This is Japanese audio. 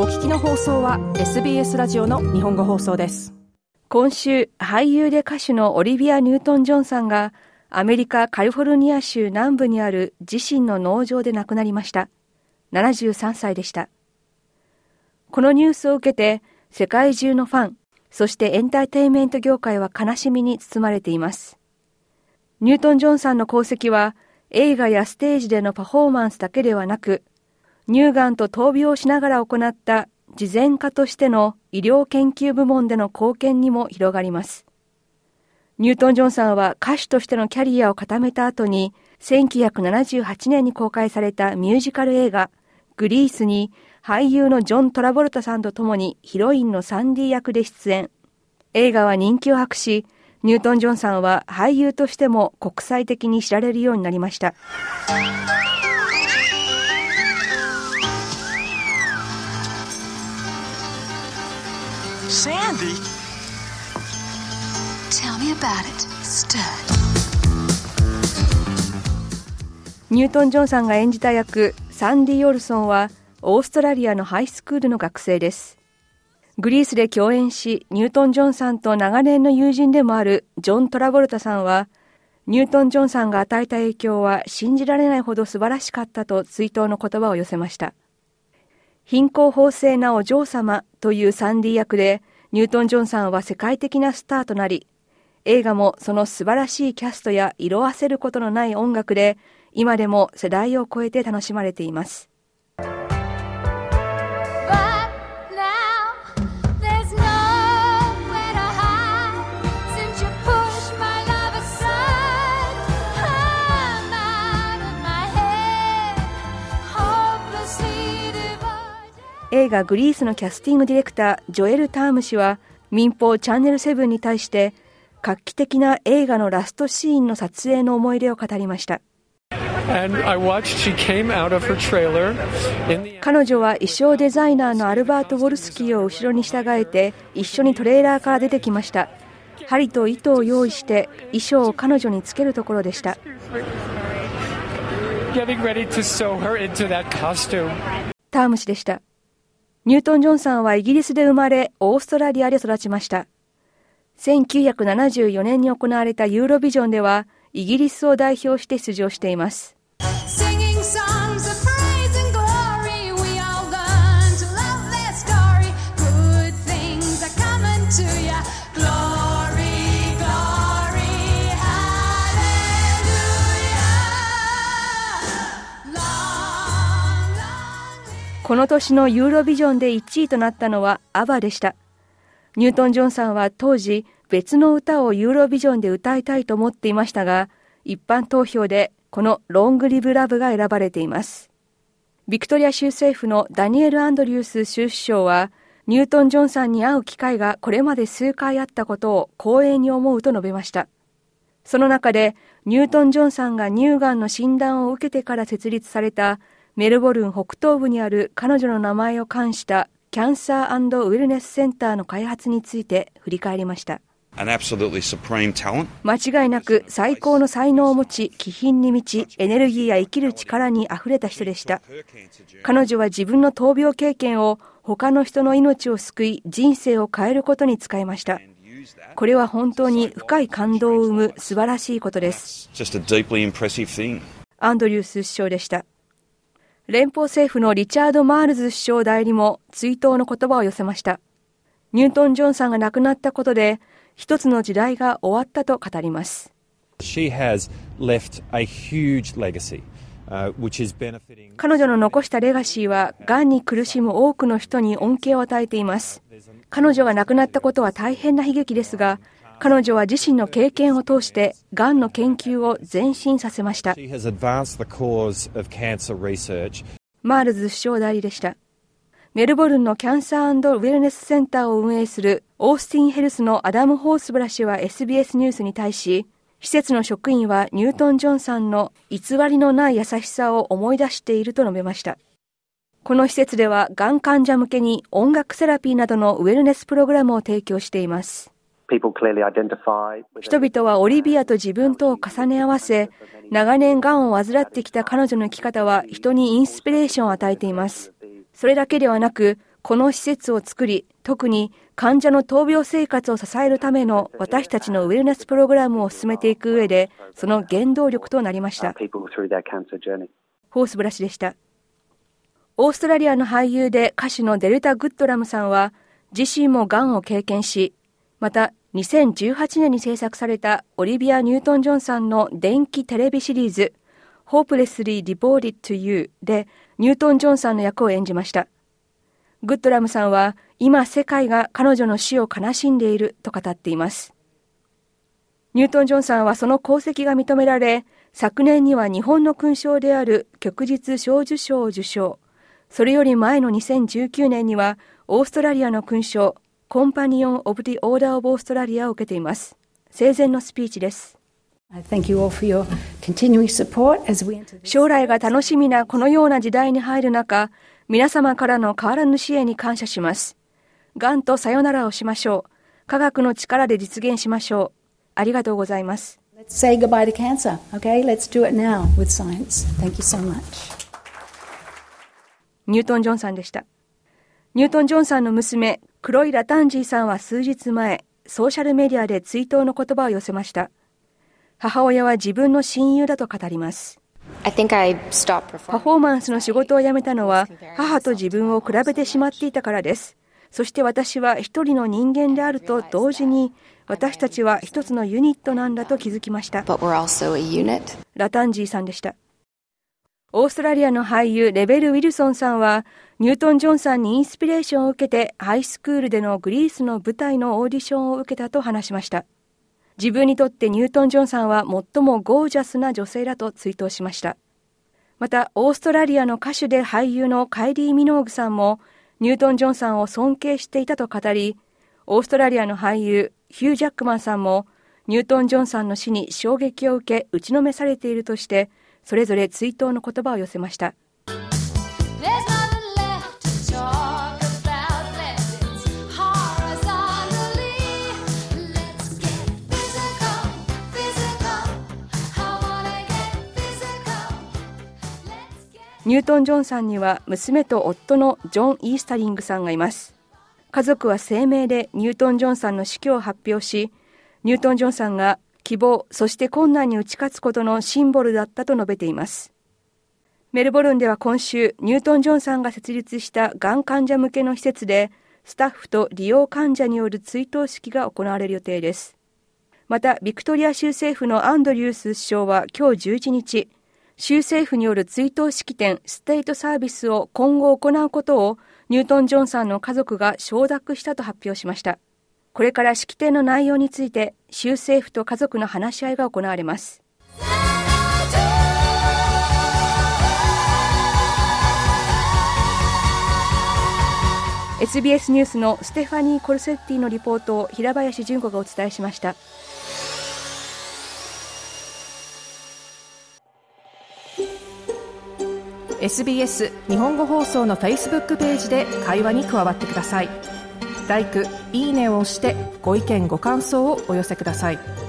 お聞きの放送は SBS ラジオの日本語放送です。今週俳優で歌手のオリビア・ニュートン・ジョンさんがアメリカ・カリフォルニア州南部にある自身の農場で亡くなりました。73歳でした。このニュースを受けて世界中のファンそしてエンターテインメント業界は悲しみに包まれています。ニュートン・ジョンさんの功績は映画やステージでのパフォーマンスだけではなく乳がんと闘病しながら行った慈善家としての医療研究部門での貢献にも広がります。ニュートン・ジョンさんは歌手としてのキャリアを固めた後に、1978年に公開されたミュージカル映画、グリースに俳優のジョン・トラボルタさんと共にヒロインのサンディ役で出演。映画は人気を博し、ニュートン・ジョンさんは俳優としても国際的に知られるようになりました。Sandy? Tell me about it, stud. ニュートン・ジョンさんが演じた役、サンディ・オルソンは、オーストラリアのハイスクールの学生です。グリースで共演し、ニュートン・ジョンさんと長年の友人でもあるジョン・トラボルタさんは、ニュートン・ジョンさんが与えた影響は信じられないほど素晴らしかったと追悼の言葉を寄せました。貧困法制なお嬢様というサンディ役で、ニュートン・ジョンさんは世界的なスターとなり、映画もその素晴らしいキャストや色あせることのない音楽で、今でも世代を超えて楽しまれています。映画グリースのキャスティングディレクタージョエル・ターム氏は民放チャンネル7に対して画期的な映画のラストシーンの撮影の思い出を語りました。彼女は衣装デザイナーのアルバート・ウォルスキーを後ろに従えて一緒にトレーラーから出てきました。針と糸を用意して衣装を彼女につけるところでした。ターム氏でしたニュートン・ジョンさんはイギリスで生まれ、オーストラリアで育ちました。1974年に行われたユーロビジョンでは、イギリスを代表して出場しています。この年のユーロビジョンで1位となったのはアバでした。ニュートン・ジョンさんは当時別の歌をユーロビジョンで歌いたいと思っていましたが、一般投票でこのロングリブラブが選ばれています。ビクトリア州政府のダニエル・アンドリュース州首相は、ニュートン・ジョンさんに会う機会がこれまで数回あったことを光栄に思うと述べました。その中で、ニュートン・ジョンさんが乳がんの診断を受けてから設立されたメルボルン北東部にある彼女の名前を冠したキャンサーウェルネスセンターの開発について振り返りました。間違いなく最高の才能を持ち、気品に満ち、エネルギーや生きる力にあふれた人でした。彼女は自分の闘病経験を他の人の命を救い、人生を変えることに使いました。これは本当に深い感動を生む素晴らしいことです。アンドリュース首相でした。連邦政府のリチャード・マールズ首相代理も追悼の言葉を寄せました。ニュートン・ジョンさんが亡くなったことで、一つの時代が終わったと語ります。彼女の残したレガシーは、がんに苦しむ多くの人に恩恵を与えています。彼女が亡くなったことは大変な悲劇ですが、彼女は自身の経験を通して、がんの研究を前進させました。マールズ首相代理でした。メルボルンのキャンサーウェルネスセンターを運営するオースティンヘルスのアダム・ホースブラ氏は SBS ニュースに対し、施設の職員はニュートン・ジョンさんの偽りのない優しさを思い出していると述べました。この施設では、がん患者向けに音楽セラピーなどのウェルネスプログラムを提供しています。人々はオリビアと自分とを重ね合わせ、長年がんを患ってきた彼女の生き方は人にインスピレーションを与えています。それだけではなく、この施設を作り、特に患者の闘病生活を支えるための私たちのウェルネスプログラムを進めていく上で、その原動力となりました。ホースブラシでした。オーストラリアの俳優で歌手のデルタ・グッドラムさんは、自身も癌を経験し、また2018年に制作されたオリビア・ニュートン・ジョンさんの電気テレビシリーズ Hopelessly Devoted to You でニュートン・ジョンさんの役を演じました。グッドラムさんは今世界が彼女の死を悲しんでいると語っています。ニュートン・ジョンさんはその功績が認められ、昨年には日本の勲章である旭日小綬章を受章。それより前の2019年にはオーストラリアの勲章 Companion of the Order of Australia を受けています。生前のスピーチです。将来が楽しみなこのような時代に入る中、皆様からの変わらぬ支援に感謝します。がんとさよならをしましょう。科学の力で実現しましょう。ありがとうございます。Let's say goodbye to cancer, okay? Let's do it now with science. Thank you so much. ニュートン・ジョンさんでした。ニュートン・ジョンさんの娘、黒いラタンジーさんは数日前、ソーシャルメディアで追悼の言葉を寄せました。母親は自分の親友だと語ります。パフォーマンスの仕事を辞めたのは母と自分を比べてしまっていたからです。そして私は一人の人間であると同時に私たちは一つのユニットなんだと気づきました。ラタンジーさんでした。オーストラリアの俳優レベル・ウィルソンさんはニュートン・ジョンさんにインスピレーションを受けてハイスクールでのグリースの舞台のオーディションを受けたと話しました。自分にとってニュートン・ジョンさんは最もゴージャスな女性だと追悼しました。また、オーストラリアの歌手で俳優のカイリー・ミノーグさんもニュートン・ジョンさんを尊敬していたと語り、オーストラリアの俳優ヒュー・ジャックマンさんもニュートン・ジョンさんの死に衝撃を受け打ちのめされているとしてそれぞれ追悼の言葉を寄せました。ニュートン・ジョンさんには娘と夫のジョン・イースタリングさんがいます。家族は声明でニュートン・ジョンさんの死去を発表し、ニュートン・ジョンさんが希望、そして困難に打ち勝つことのシンボルだったと述べています。メルボルンでは今週、ニュートン・ジョンさんが設立したがん患者向けの施設で、スタッフと利用患者による追悼式が行われる予定です。また、ビクトリア州政府のアンドリュース首相は今日11日、州政府による追悼式典ステートサービスを今後行うことをニュートン・ジョンさんの家族が承諾したと発表しました。これから式典の内容について州政府と家族の話し合いが行われます。SBS ニュースのステファニー・コルセッティのリポートを平林純子がお伝えしました。SBS 日本語放送の Facebook ページで会話に加わってください。「LIKE」「いいね」を押してご意見ご感想をお寄せください。